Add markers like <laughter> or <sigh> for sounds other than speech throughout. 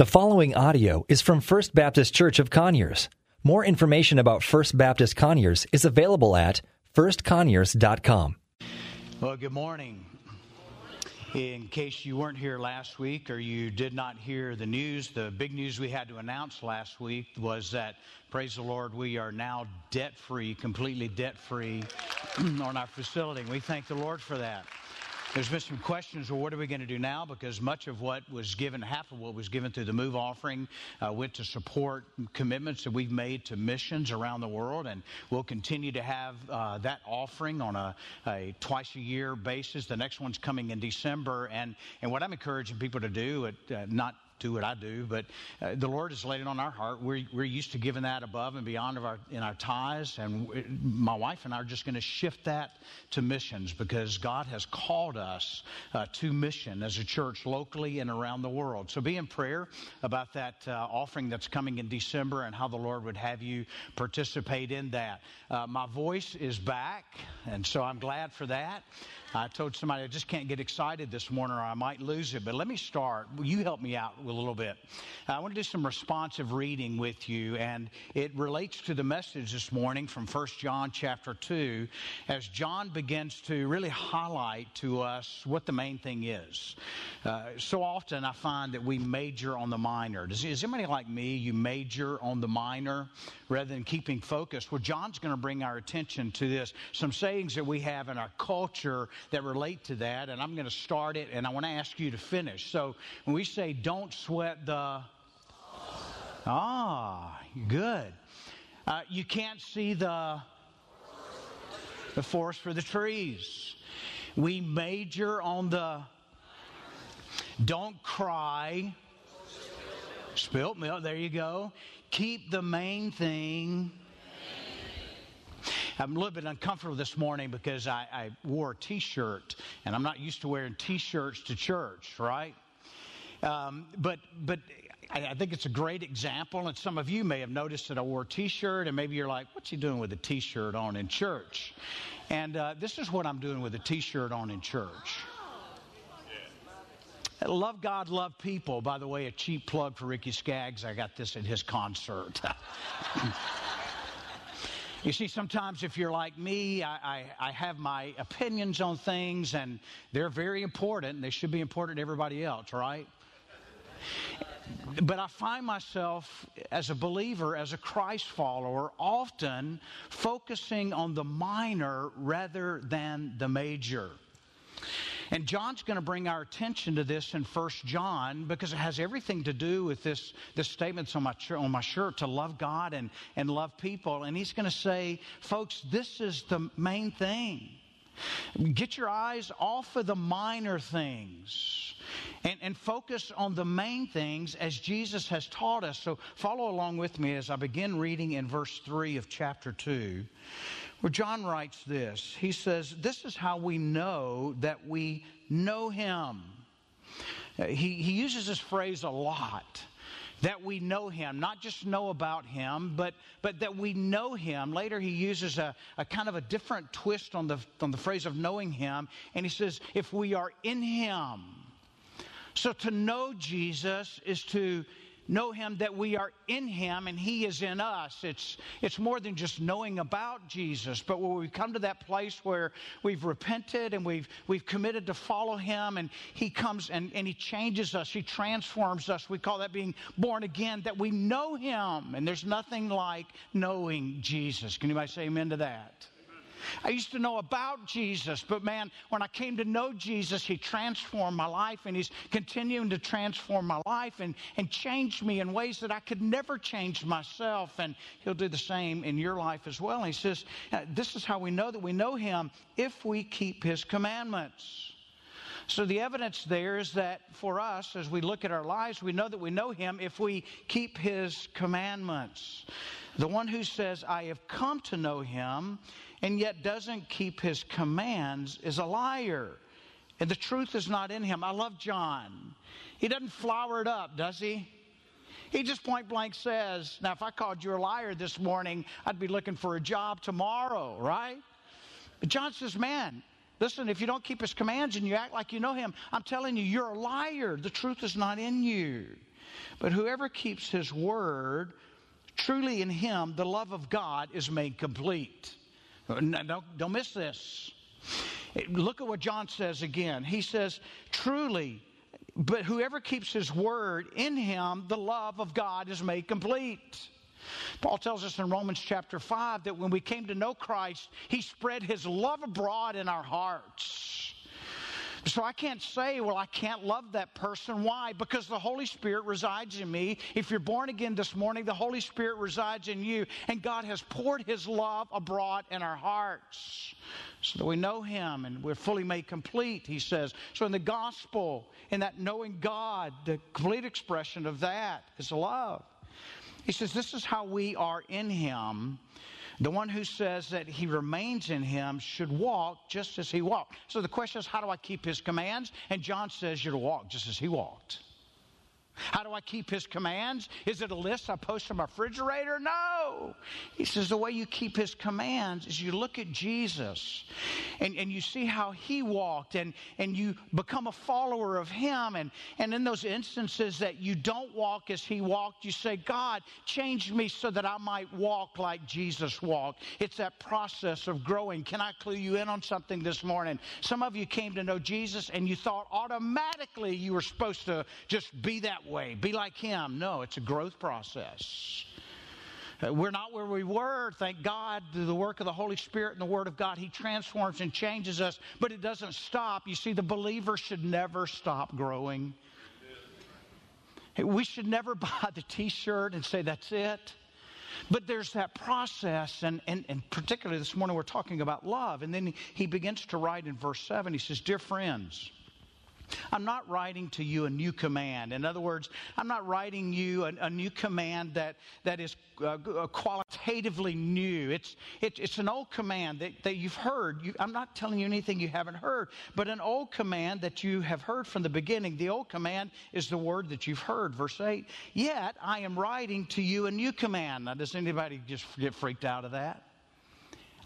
The following audio is from First Baptist Church of Conyers. More information about First Baptist Conyers is available at firstconyers.com. Well, good morning. In case you weren't here last week or you did not hear the news, the big news we had to announce last week was that, praise the Lord, we are now debt free, completely debt free <clears throat> on our facility. We thank the Lord for that. There's been some questions, well, what are we going to do now? Because much of what was given, half of what was given through the MOVE offering, uh, went to support commitments that we've made to missions around the world. And we'll continue to have uh, that offering on a, a, twice a year basis. The next one's coming in December. And, and what I'm encouraging people to do, uh, not do what I do, but uh, the Lord has laid it on our heart. We're, we're used to giving that above and beyond of our, in our tithes, and my wife and I are just going to shift that to missions because God has called us uh, to mission as a church locally and around the world. So be in prayer about that uh, offering that's coming in December and how the Lord would have you participate in that. Uh, my voice is back, and so I'm glad for that. I told somebody I just can't get excited this morning or I might lose it. But let me start. You help me out a little bit? I want to do some responsive reading with you, and it relates to the message this morning from 1 John chapter 2 as John begins to really highlight to us what the main thing is. Uh, so often I find that we major on the minor. Does, is anybody like me? You major on the minor rather than keeping focus? Well, John's going to bring our attention to this. Some sayings that we have in our culture that relate to that, and I'm going to start it, and I want to ask you to finish. So when we say don't sweat the. Ah, good. Uh, you can't see the the forest for the trees. We major on the don't cry. Spilt milk, there you go. Keep the main thing I'm a little bit uncomfortable this morning because I, I wore a t shirt and I'm not used to wearing t shirts to church, right? Um, but, but I, I, think it's a great example, and some of you may have noticed that I wore a t shirt, and maybe you're like, what's he doing with a t shirt on in church? And uh, this is what I'm doing with a t shirt on in church. Love God, love people. By the way, a cheap plug for Ricky Skaggs. I got this at his concert. <laughs> You see, sometimes if you're like me, I, I, I, have my opinions on things, and they're very important. They should be important to everybody else, right? But I find myself as a believer, as a Christ follower, often focusing on the minor rather than the major. And John's going to bring our attention to this in First John because it has everything to do with this, this statement on my, on my shirt to love God and, and love people. And he's going to say, folks, this is the main thing. Get your eyes off of the minor things and, focus on the main things as Jesus has taught us. So follow along with me as I begin reading in verse 3 of chapter 2 where John writes this. He says, This is how we know that we know him. He, he uses this phrase a lot that we know him, not just know about him, but, but that we know him. Later, he uses a, a kind of a different twist on the, on the phrase of knowing him, and he says, if we are in him. So to know Jesus is to know him that we are in him and he is in us. It's, it's more than just knowing about Jesus, but when we come to that place where we've repented and we've, we've committed to follow him and he comes and, and he changes us, he transforms us. We call that being born again, that we know him. And there's nothing like knowing Jesus. Can anybody say amen to that? I used to know about Jesus, but man, when I came to know Jesus, He transformed my life and He's continuing to transform my life and, and change me in ways that I could never change myself. And He'll do the same in your life as well. And He says, uh, This is how we know that we know Him if we keep His commandments. So the evidence there is that for us, as we look at our lives, we know that we know Him if we keep His commandments. The one who says, I have come to know Him, and yet doesn't keep his commands is a liar. And the truth is not in him. I love John. He doesn't flower it up, does he? He just point blank says, Now, if I called you a liar this morning, I'd be looking for a job tomorrow, right? But John says, Man, listen, if you don't keep his commands and you act like you know him, I'm telling you, you're a liar. The truth is not in you. But whoever keeps his word, truly in him the love of God is made complete. Don't, don't miss this. Look at what John says again. He says, truly, but whoever keeps his word in him, the love of God is made complete. Paul tells us in Romans chapter 5 that when we came to know Christ, he spread his love abroad in our hearts. So I can't say, well, I can't love that person. Why? Because the Holy Spirit resides in me. If you're born again this morning, the Holy Spirit resides in you, and God has poured His love abroad in our hearts so that we know Him and we're fully made complete, He says. So in the gospel, in that knowing God, the complete expression of that is love. He says, This is how we are in Him. The one who says that he remains in him should walk just as he walked. So the question is, how do I keep his commands? And John says you're to walk just as he walked. How do I keep his commands? Is it a list I post on my refrigerator? No. He says the way you keep his commands is you look at Jesus and, and you see how he walked and, and you become a follower of him. And, and in those instances that you don't walk as he walked, you say, God, change me so that I might walk like Jesus walked. It's that process of growing. Can I clue you in on something this morning? Some of you came to know Jesus and you thought automatically you were supposed to just be that way, be like him. No, it's a growth process. Uh, we're not where we were, thank God, through the work of the Holy Spirit and the Word of God. He transforms and changes us, but it doesn't stop. You see, the believer should never stop growing. We should never <laughs> buy the t shirt and say, that's it. But there's that process, and, and, and particularly this morning we're talking about love. And then he begins to write in verse 7, he says, Dear friends, I'm not writing to you a new command. In other words, I'm not writing you a, a new command that, that is uh, uh, qualitatively new. It's, it, it's an old command that, that you've heard. You, I'm not telling you anything you haven't heard, but an old command that you have heard from the beginning. The old command is the word that you've heard. Verse 8, yet I am writing to you a new command. Now, does anybody just get freaked out of that?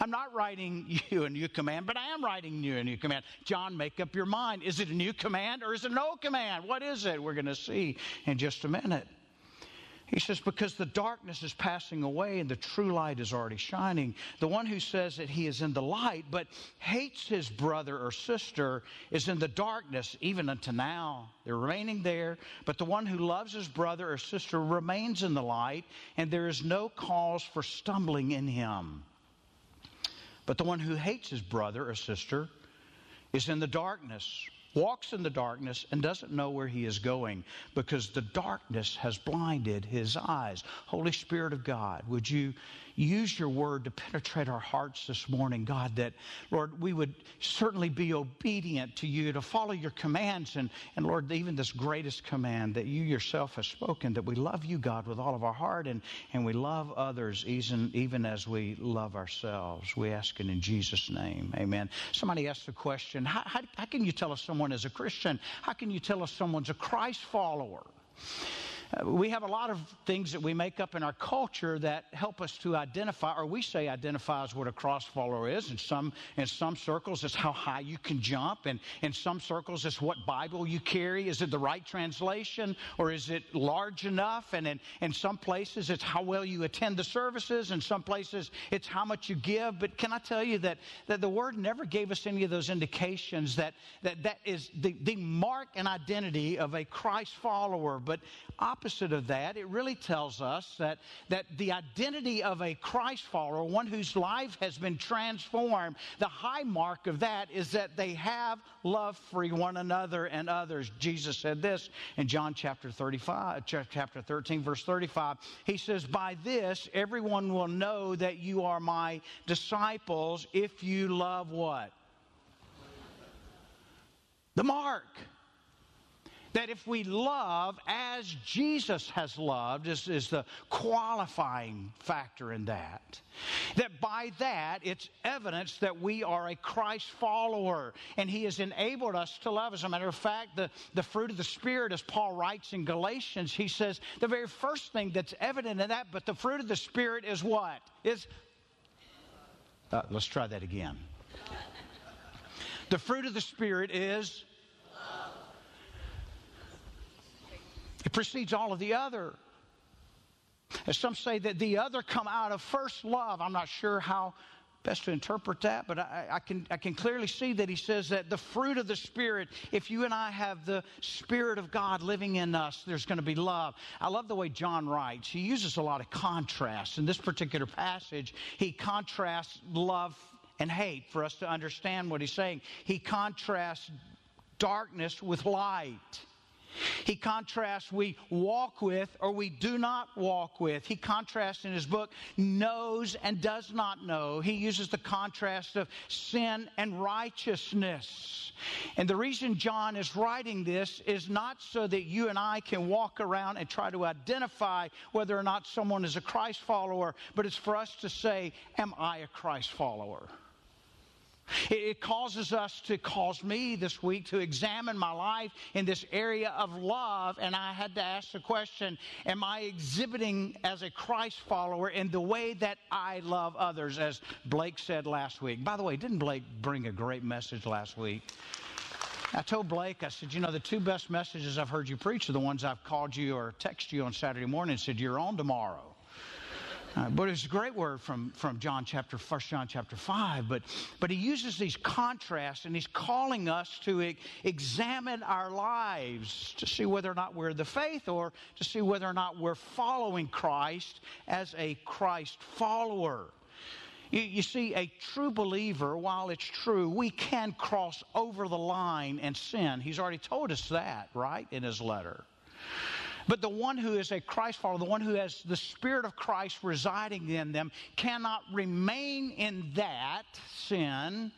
I'm not writing <laughs> you a new command, but I am writing you a new command. John, make up your mind. Is it a new command or is it an old command? What is it? We're going to see in just a minute. He says, because the darkness is passing away and the true light is already shining. The one who says that he is in the light but hates his brother or sister is in the darkness even unto now. They're remaining there, but the one who loves his brother or sister remains in the light, and there is no cause for stumbling in him. But the one who hates his brother or sister is in the darkness walks in the darkness and doesn't know where he is going because the darkness has blinded his eyes. Holy Spirit of God, would you use your word to penetrate our hearts this morning, God, that, Lord, we would certainly be obedient to you, to follow your commands, and, and Lord, even this greatest command that you yourself have spoken, that we love you, God, with all of our heart, and, and we love others even, even as we love ourselves. We ask it in Jesus' name. Amen. Somebody asked the question how, how, how can you tell us someone is a Christian? How can you tell us someone's a Christ follower? We have a lot of things that we make up in our culture that help us to identify, or we say identifies what a cross follower is. In some, in some circles, it's how high you can jump. And in some circles, it's what Bible you carry. Is it the right translation or is it large enough? And in, in some places, it's how well you attend the services. In some places, it's how much you give. But can I tell you that, that the Word never gave us any of those indications that that, that is the, the mark and identity of a Christ follower. But opposite of that, it really tells us that, that the identity of a Christ follower, one whose life has been transformed, the high mark of that is that they have love for one another and others. Jesus said this in John chapter 35, chapter 13, verse 35. He says, By this everyone will know that you are my disciples if you love what? The mark that if we love as Jesus has loved, is, is the qualifying factor in that. That by that, it's evidence that we are a Christ follower and He has enabled us to love. As a matter of fact, the, the fruit of the Spirit, as Paul writes in Galatians, he says the very first thing that's evident in that, but the fruit of the Spirit is what? Is, uh, let's try that again. The fruit of the Spirit is It precedes all of the other. As some say that the other come out of first love. I'm not sure how best to interpret that, but I, I, can, I can clearly see that he says that the fruit of the Spirit, if you and I have the Spirit of God living in us, there's going to be love. I love the way John writes. He uses a lot of contrast. In this particular passage, he contrasts love and hate for us to understand what he's saying. He contrasts darkness with light. He contrasts we walk with or we do not walk with. He contrasts in his book knows and does not know. He uses the contrast of sin and righteousness. And the reason John is writing this is not so that you and I can walk around and try to identify whether or not someone is a Christ follower, but it's for us to say, Am I a Christ follower? It causes us to cause me this week to examine my life in this area of love. And I had to ask the question Am I exhibiting as a Christ follower in the way that I love others, as Blake said last week? By the way, didn't Blake bring a great message last week? I told Blake, I said, you know, the two best messages I've heard you preach are the ones I've called you or texted you on Saturday morning and said, You're on tomorrow. Uh, but it's a great word from, from John chapter, 1 John chapter 5. But, but he uses these contrasts and he's calling us to e- examine our lives to see whether or not we're the faith or to see whether or not we're following Christ as a Christ follower. You, you see, a true believer, while it's true, we can cross over the line and sin. He's already told us that, right, in his letter. But the one who is a Christ follower, the one who has the Spirit of Christ residing in them, cannot remain in that sin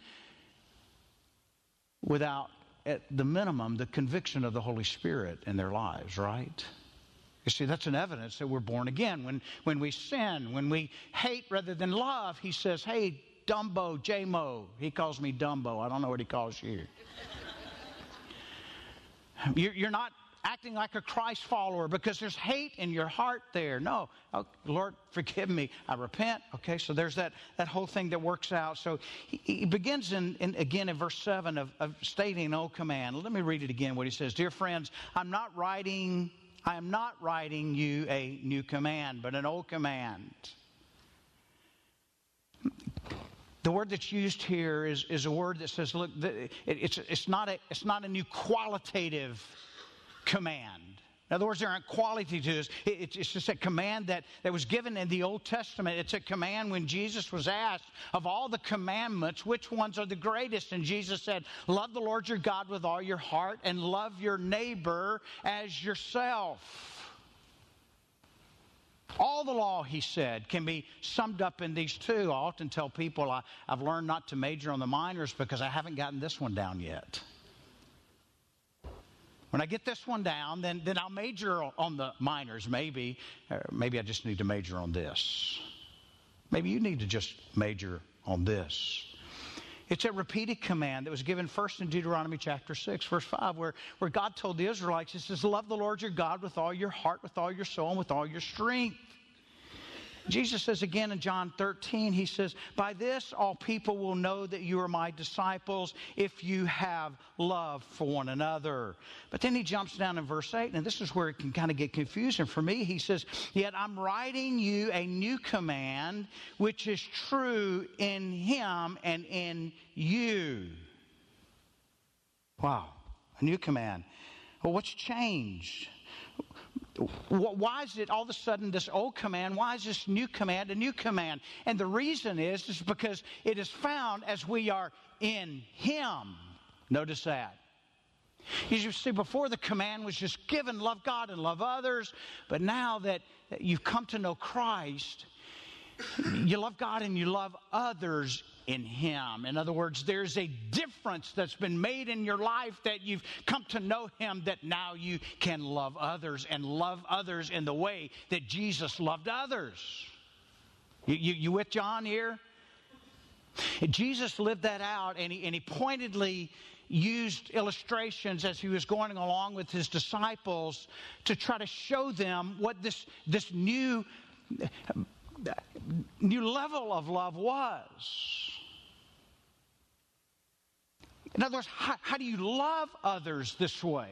without, at the minimum, the conviction of the Holy Spirit in their lives, right? You see, that's an evidence that we're born again. When, when we sin, when we hate rather than love, he says, hey, Dumbo, J-Mo. He calls me Dumbo. I don't know what he calls you. <laughs> You're not acting like a Christ follower because there's hate in your heart there. No, oh, Lord, forgive me. I repent. Okay, so there's that, that whole thing that works out. So he, he begins in, in, again in verse 7 of, of stating an old command. Let me read it again what he says. Dear friends, I'm not writing, I am not writing you a new command, but an old command. The word that's used here is, is a word that says, look, it's, it's, not a, it's not a new qualitative command. In other words, there aren't quality to this. It's just a command that, that was given in the Old Testament. It's a command when Jesus was asked, of all the commandments, which ones are the greatest? And Jesus said, Love the Lord your God with all your heart and love your neighbor as yourself. All the law, he said, can be summed up in these two. I often tell people I, I've learned not to major on the minors because I haven't gotten this one down yet. When I get this one down, then, then I'll major on the minors, maybe. Or maybe I just need to major on this. Maybe you need to just major on this. It's a repeated command that was given first in Deuteronomy chapter 6, verse 5, where, where God told the Israelites, He says, Love the Lord your God with all your heart, with all your soul, and with all your strength. Jesus says again in John 13, he says, By this all people will know that you are my disciples if you have love for one another. But then he jumps down in verse 8, and this is where it can kind of get confusing for me. He says, Yet I'm writing you a new command, which is true in him and in you. Wow, a new command. Well, what's changed? Why is it all of a sudden this old command? Why is this new command a new command? And the reason is, is because it is found as we are in Him. Notice that. As You see, before the command was just given, love God and love others, but now that, you've come to know Christ, you love God and you love others in Him. In other words, there's a difference that's been made in your life that you've come to know Him that now you can love others and love others in the way that Jesus loved others. You, you, you with John here? Jesus lived that out and he, and he pointedly used illustrations as he was going along with his disciples to try to show them what this, this new, new level of love was. In other words, how, how do you love others this way?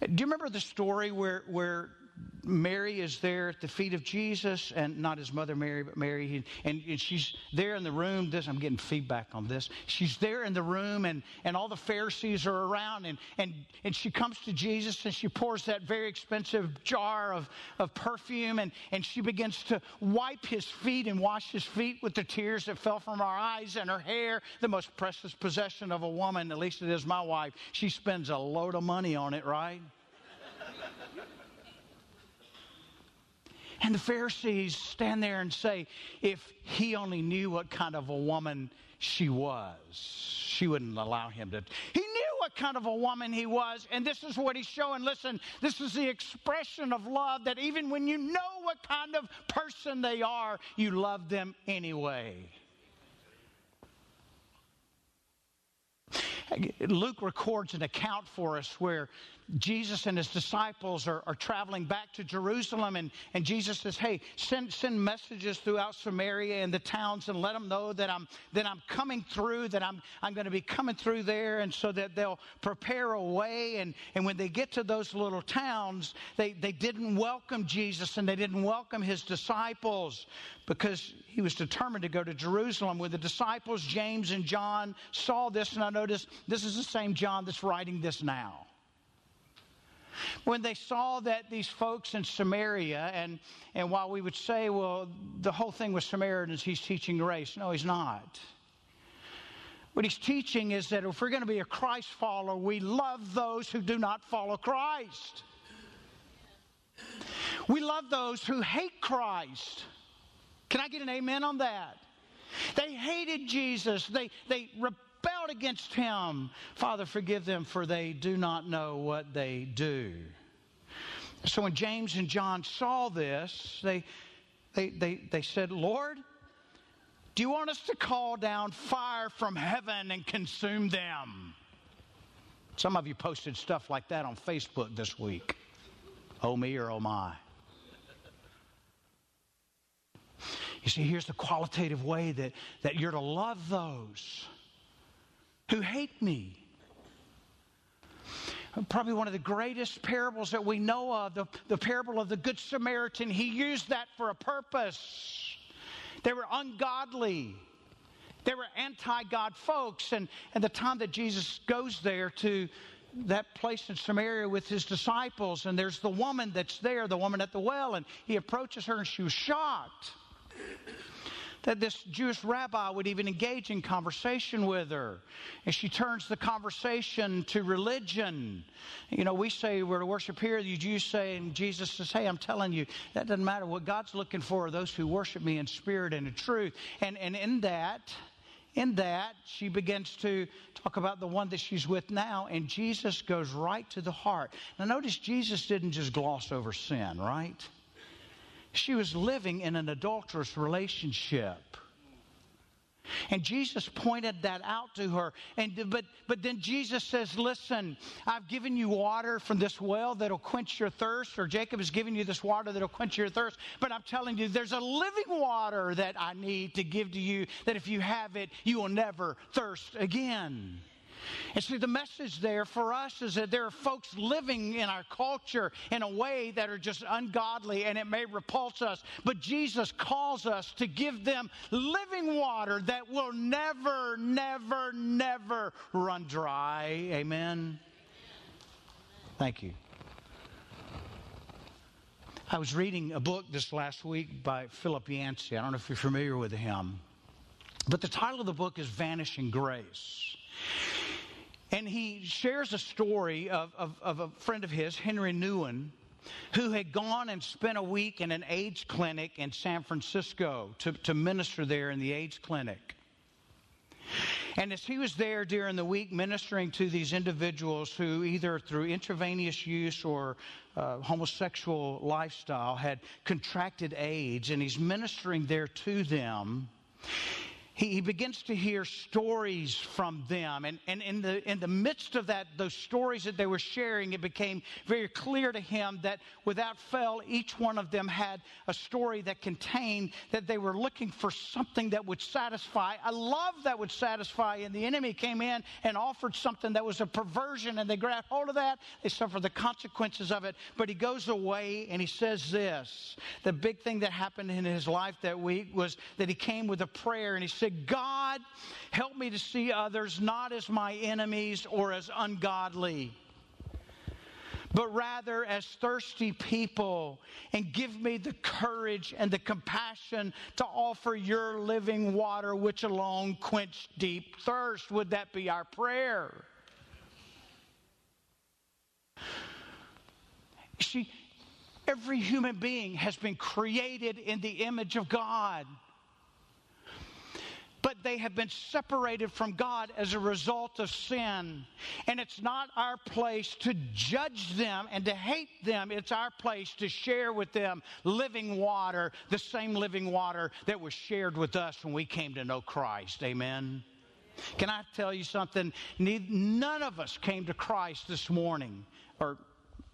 Do you remember the story where, where Mary is there at the feet of Jesus, and not his mother Mary, but Mary, and, and she's there in the room. This I'm getting feedback on this. She's there in the room, and, and all the Pharisees are around, and, and, and she comes to Jesus and she pours that very expensive jar of, of perfume, and, and she begins to wipe his feet and wash his feet with the tears that fell from her eyes and her hair, the most precious possession of a woman, at least it is my wife. She spends a load of money on it, right? And the Pharisees stand there and say, if he only knew what kind of a woman she was, she wouldn't allow him to. He knew what kind of a woman he was, and this is what he's showing. Listen, this is the expression of love that even when you know what kind of person they are, you love them anyway. Luke records an account for us where Jesus and his disciples are, are traveling back to Jerusalem, and, and Jesus says, Hey, send, send messages throughout Samaria and the towns and let them know that I'm, that I'm coming through, that I'm, I'm going to be coming through there, and so that they'll prepare a way. And, and when they get to those little towns, they, they didn't welcome Jesus and they didn't welcome his disciples because he was determined to go to Jerusalem. When the disciples, James and John, saw this, and I noticed this is the same John that's writing this now when they saw that these folks in Samaria, and, and while we would say, well, the whole thing with Samaritans, he's teaching grace. No, he's not. What he's teaching is that if we're going to be a Christ follower, we love those who do not follow Christ. We love those who hate Christ. Can I get an amen on that? They hated Jesus. They, they rebelled against him. Father, forgive them, for they do not know what they do. So when James and John saw this, they, they, they, they said, Lord, do you want us to call down fire from heaven and consume them? Some of you posted stuff like that on Facebook this week. Oh, me or oh, my. You see, here's the qualitative way that, that you're to love those who hate me. Probably one of the greatest parables that we know of, the, the parable of the Good Samaritan. He used that for a purpose. They were ungodly. They were anti God folks. And, and the time that Jesus goes there to that place in Samaria with his disciples, and there's the woman that's there, the woman at the well, and he approaches her and she was shocked that this Jewish rabbi would even engage in conversation with her. And she turns the conversation to religion. You know, we say we're to worship here, the Jews say, and Jesus says, Hey, I'm telling you, that doesn't matter. What God's looking for are those who worship me in spirit and in truth. And, and in that, in that, she begins to talk about the one that she's with now, and Jesus goes right to the heart. Now, notice Jesus didn't just gloss over sin, right? She was living in an adulterous relationship. And Jesus pointed that out to her. And, but, but then Jesus says, Listen, I've given you water from this well that'll quench your thirst, or Jacob has given you this water that'll quench your thirst. But I'm telling you, there's a living water that I need to give to you that if you have it, you will never thirst again. And see, the message there for us is that there are folks living in our culture in a way that are just ungodly and it may repulse us, but Jesus calls us to give them living water that will never, never, never run dry. Amen. Thank you. I was reading a book this last week by Philip Yancey. I don't know if you're familiar with him. But the title of the book is Vanishing Grace. And he shares a story of, of, of a friend of his, Henri Nouwen, who had gone and spent a week in an AIDS clinic in San Francisco to, to minister there in the AIDS clinic. And as he was there during the week ministering to these individuals who, either through intravenous use or uh, homosexual lifestyle, had contracted AIDS, and he's ministering there to them, he, he begins to hear stories from them. And, and in, the, in the midst of that, those stories that they were sharing, it became very clear to him that without fail, each one of them had a story that contained that they were looking for something that would satisfy, a love that would satisfy. And the enemy came in and offered something that was a perversion, and they grabbed hold of that. They suffered the consequences of it. But he goes away and he says this the big thing that happened in his life that week was that he came with a prayer and he said, said, God, help me to see others not as my enemies or as ungodly but rather as thirsty people, and give me the courage and the compassion to offer your living water, which alone quench deep thirst. Would that be our prayer? See, every human being has been created in the image of God but they have been separated from God as a result of sin. And it's not our place to judge them and to hate them. It's our place to share with them living water, the same living water that was shared with us when we came to know Christ. Amen. Can I tell you something? None of us came to Christ this morning, or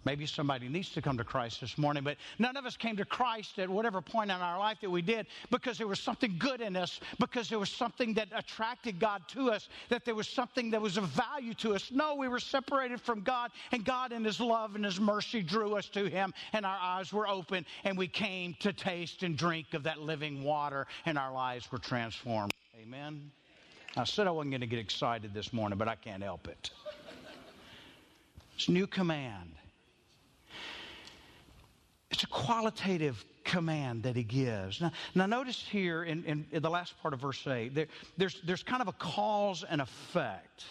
Maybe somebody needs to come to Christ this morning, but none of us came to Christ at whatever point in our life that we did because there was something good in us, because there was something that attracted God to us, that there was something that was of value to us. No, we were separated from God, and God, in His love and His mercy, drew us to Him, and our eyes were open, and we came to taste and drink of that living water, and our lives were transformed. Amen. I said I wasn't going to get excited this morning, but I can't help it. It's new command. It's a qualitative command that he gives. Now, now notice here in, in, in, the last part of verse 8, there, there's, there's kind of a cause and effect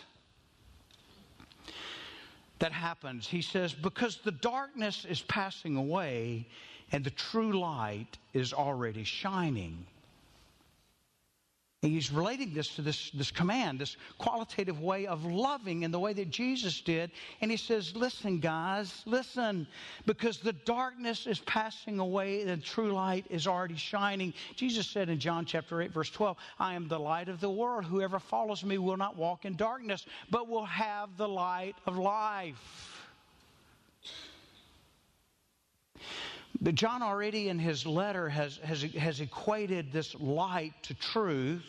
that happens. He says, Because the darkness is passing away and the true light is already shining. And he's relating this to this, this command, this qualitative way of loving in the way that Jesus did. And he says, Listen, guys, listen, because the darkness is passing away, the true light is already shining. Jesus said in John chapter 8, verse 12, I am the light of the world. Whoever follows me will not walk in darkness, but will have the light of life. John already in his letter has, has, has equated this light to truth.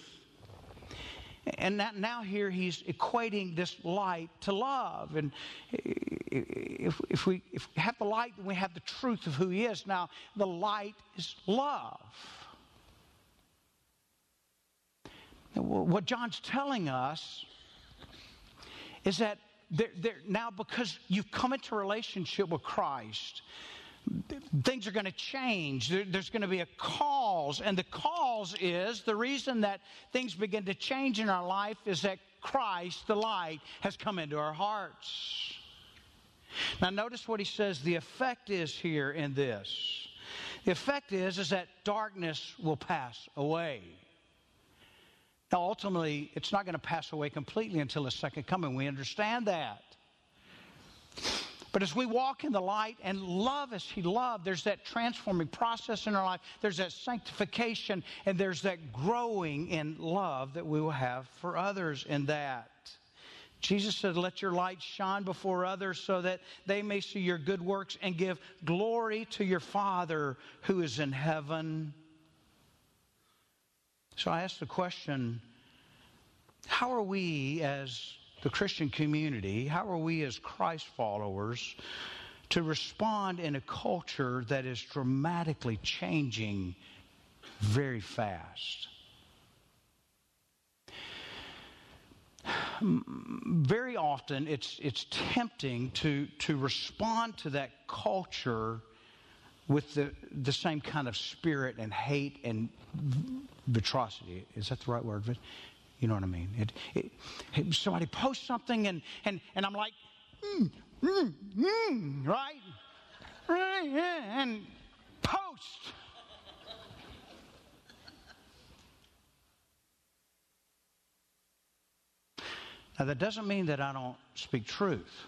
And now here he's equating this light to love. And if, if, we, if we have the light, then we have the truth of who he is. Now, the light is love. What John's telling us is that they're, they're, now because you've come into relationship with Christ, things are going to change. There, there's going to be a cause. And the cause is the reason that things begin to change in our life is that Christ, the light, has come into our hearts. Now, notice what he says the effect is here in this. The effect is, is that darkness will pass away. Now, ultimately, it's not going to pass away completely until the second coming. We understand that. But as we walk in the light and love as He loved, there's that transforming process in our life. There's that sanctification and there's that growing in love that we will have for others in that. Jesus said, Let your light shine before others so that they may see your good works and give glory to your Father who is in heaven. So I ask the question how are we as the Christian community, how are we as Christ followers to respond in a culture that is dramatically changing very fast? Very often, it's, it's tempting to, to respond to that culture with the, the same kind of spirit and hate and vitrosity. Is that the right word? You know what I mean? It, it, it, somebody posts something and, and, and I'm like, mm, mm, mm, right? And post. Now, that doesn't mean that I don't speak truth.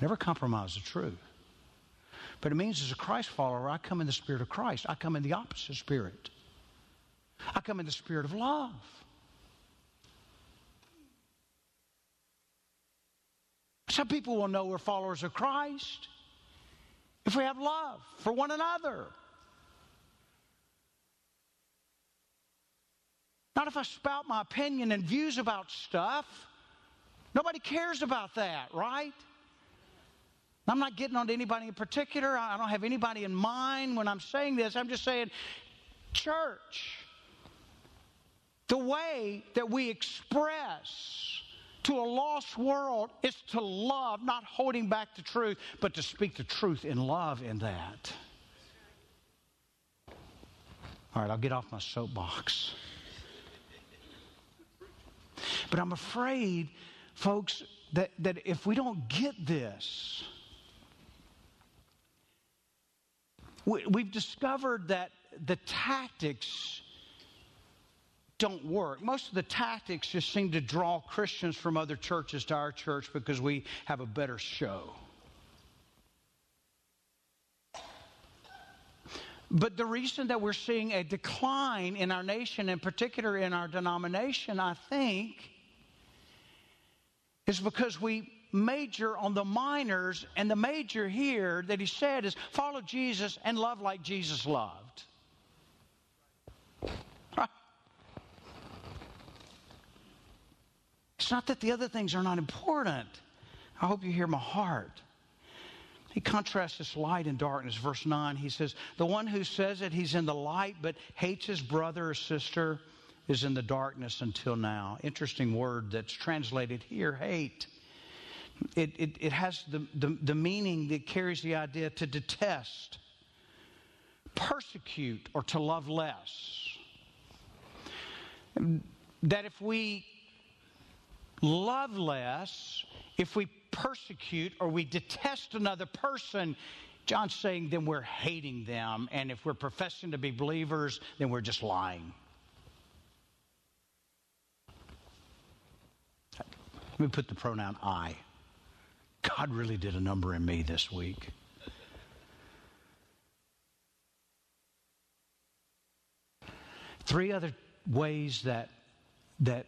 Never compromise the truth. But it means as a Christ follower, I come in the spirit of Christ. I come in the opposite spirit. I come in the spirit of love. Some people will know we're followers of Christ if we have love for one another. Not if I spout my opinion and views about stuff. Nobody cares about that, right? I'm not getting on anybody in particular. I don't have anybody in mind when I'm saying this. I'm just saying, church, the way that we express to a lost world is to love, not holding back the truth, but to speak the truth in love in that. All right, I'll get off my soapbox. But I'm afraid, folks, that, that if we don't get this, we, we've discovered that the tactics don't work. Most of the tactics just seem to draw Christians from other churches to our church because we have a better show. But the reason that we're seeing a decline in our nation, in particular in our denomination, I think, is because we major on the minors, and the major here that he said is follow Jesus and love like Jesus loved. It's not that the other things are not important. I hope you hear my heart. He contrasts this light and darkness. Verse 9, he says, The one who says that he's in the light but hates his brother or sister is in the darkness until now. Interesting word that's translated here hate. It, it, it has the, the, the meaning that carries the idea to detest, persecute, or to love less. That if we love less, if we persecute or we detest another person, John's saying then we're hating them. And if we're professing to be believers, then we're just lying. Let me put the pronoun I. God really did a number in me this week. Three other ways that that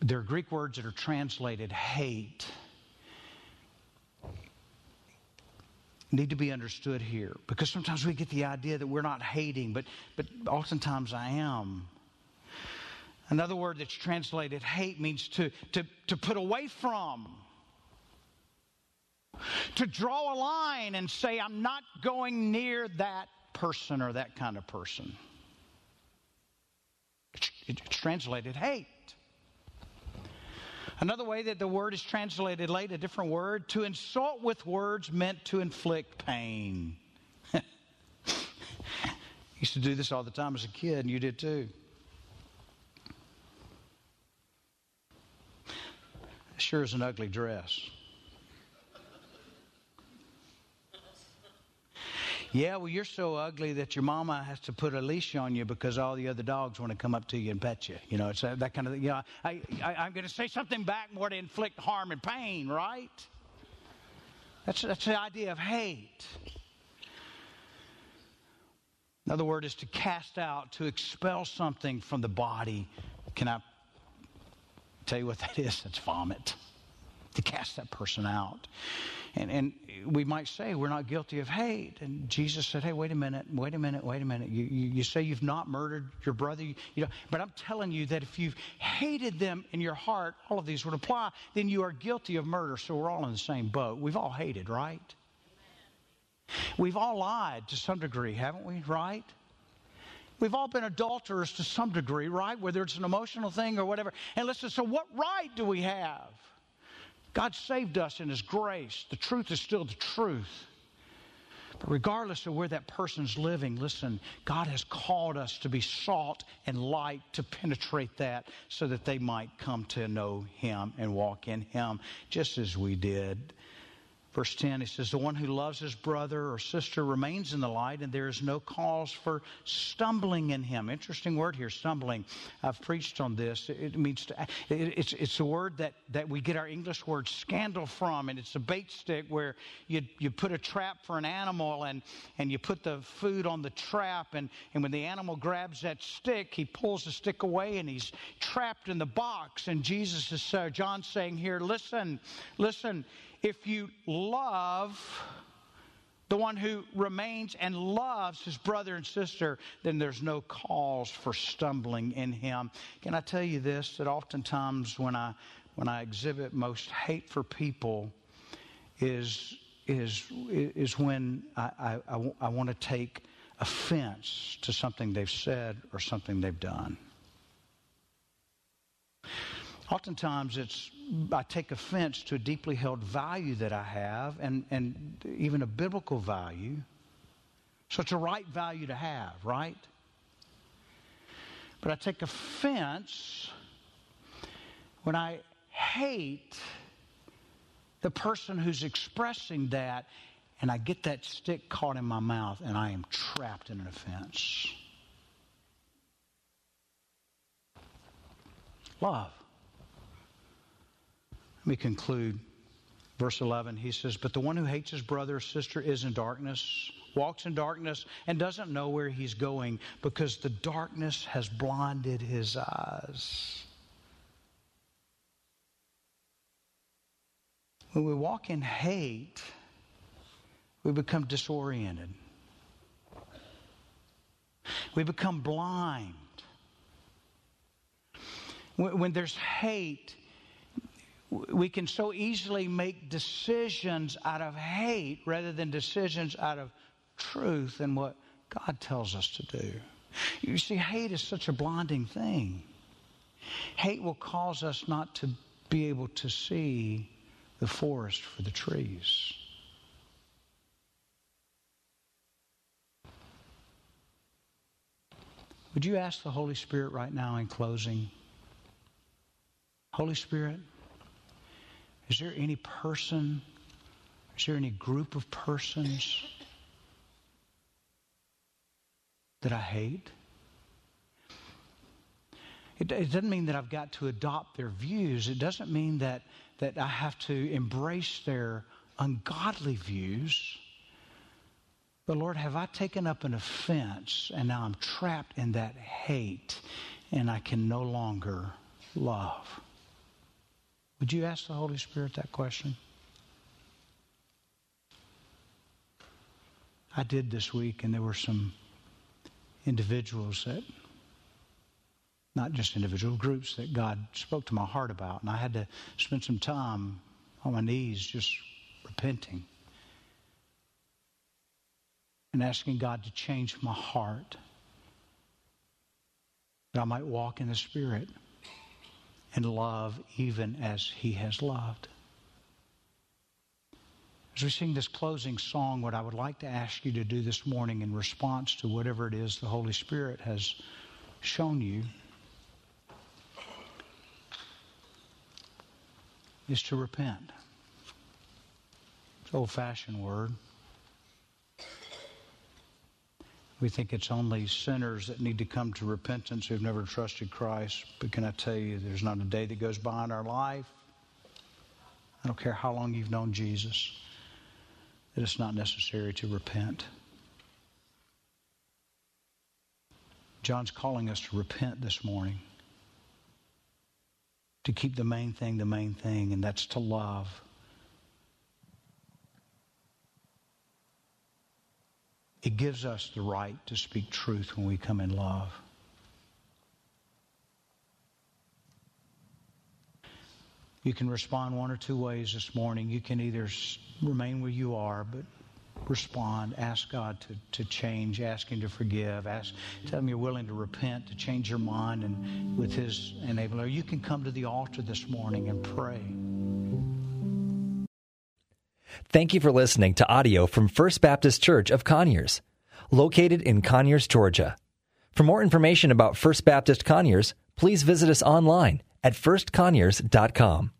there are Greek words that are translated hate need to be understood here because sometimes we get the idea that we're not hating, but but oftentimes I am. Another word that's translated hate means to, to, to put away from to draw a line and say, I'm not going near that person or that kind of person. It's translated hate. Another way that the word is translated late, a different word, to insult with words meant to inflict pain. <laughs> used to do this all the time as a kid, and you did too. Sure is an ugly dress. Yeah, well, you're so ugly that your mama has to put a leash on you because all the other dogs want to come up to you and pet you. You know, it's uh, that kind of, thing. you know, I, I, I'm going to say something back more to inflict harm and pain, right? That's, that's the idea of hate. Another word is to cast out, to expel something from the body. Can I tell you what that is? It's vomit. To cast that person out. And, and we might say we're not guilty of hate. And Jesus said, hey, wait a minute, wait a minute, wait a minute. You, you, you say you've not murdered your brother, you, you know, but I'm telling you that if you've hated them in your heart, all of these would apply, then you are guilty of murder. So we're all in the same boat. We've all hated, right? We've all lied to some degree, haven't we? Right? We've all been adulterers to some degree, right? Whether it's an emotional thing or whatever. And listen, so what right do we have? God saved us in His grace. The truth is still the truth. But regardless of where that person's living, listen, God has called us to be salt and light to penetrate that so that they might come to know Him and walk in Him, just as we did. Verse 10, he says, The one who loves his brother or sister remains in the light, and there is no cause for stumbling in him. Interesting word here, stumbling. I've preached on this. It means to, it's, it's a word that, that we get our English word scandal from, and it's a bait stick where you, you put a trap for an animal and, and you put the food on the trap, and, and when the animal grabs that stick, he pulls the stick away and he's trapped in the box. And Jesus is, uh, John's saying here, listen, listen if you love the one who remains and loves his brother and sister, then there's no cause for stumbling in him. Can I tell you this? That oftentimes when I when I exhibit most hate for people is is is when I, I, I, I want to take offense to something they've said or something they've done. Oftentimes, it's I take offense to a deeply held value that I have, and, and even a biblical value. So it's a right value to have, right? But I take offense when I hate the person who's expressing that, and I get that stick caught in my mouth, and I am trapped in an offense. Love. Let me conclude. Verse 11, he says, But the one who hates his brother or sister is in darkness, walks in darkness, and doesn't know where he's going because the darkness has blinded his eyes. When we walk in hate, we become disoriented. We become blind. When there's hate, we can so easily make decisions out of hate rather than decisions out of truth and what God tells us to do. You see, hate is such a blinding thing. Hate will cause us not to be able to see the forest for the trees. Would you ask the Holy Spirit right now in closing? Holy Spirit, is there any person, is there any group of persons that I hate? It, it, doesn't mean that I've got to adopt their views. It doesn't mean that, that I have to embrace their ungodly views. But Lord, have I taken up an offense and now I'm trapped in that hate and I can no longer love? Would you ask the Holy Spirit that question? I did this week, and there were some individuals that, not just individual groups, that God spoke to my heart about. And I had to spend some time on my knees just repenting and asking God to change my heart that I might walk in the Spirit and love even as he has loved. As we sing this closing song, what I would like to ask you to do this morning in response to whatever it is the Holy Spirit has shown you is to repent. It's an old fashioned word. We think it's only sinners that need to come to repentance who've never trusted Christ. But can I tell you, there's not a day that goes by in our life, I don't care how long you've known Jesus, that it's not necessary to repent. John's calling us to repent this morning, to keep the main thing the main thing, and that's to love. It gives us the right to speak truth when we come in love. You can respond one or two ways this morning. You can either remain where you are, but respond. Ask God to, to change. Ask Him to forgive. Ask, tell Him you're willing to repent, to change your mind, and with His enabler, you can come to the altar this morning and pray. Thank you for listening to audio from First Baptist Church of Conyers, located in Conyers, Georgia. For more information about First Baptist Conyers, please visit us online at firstconyers.com.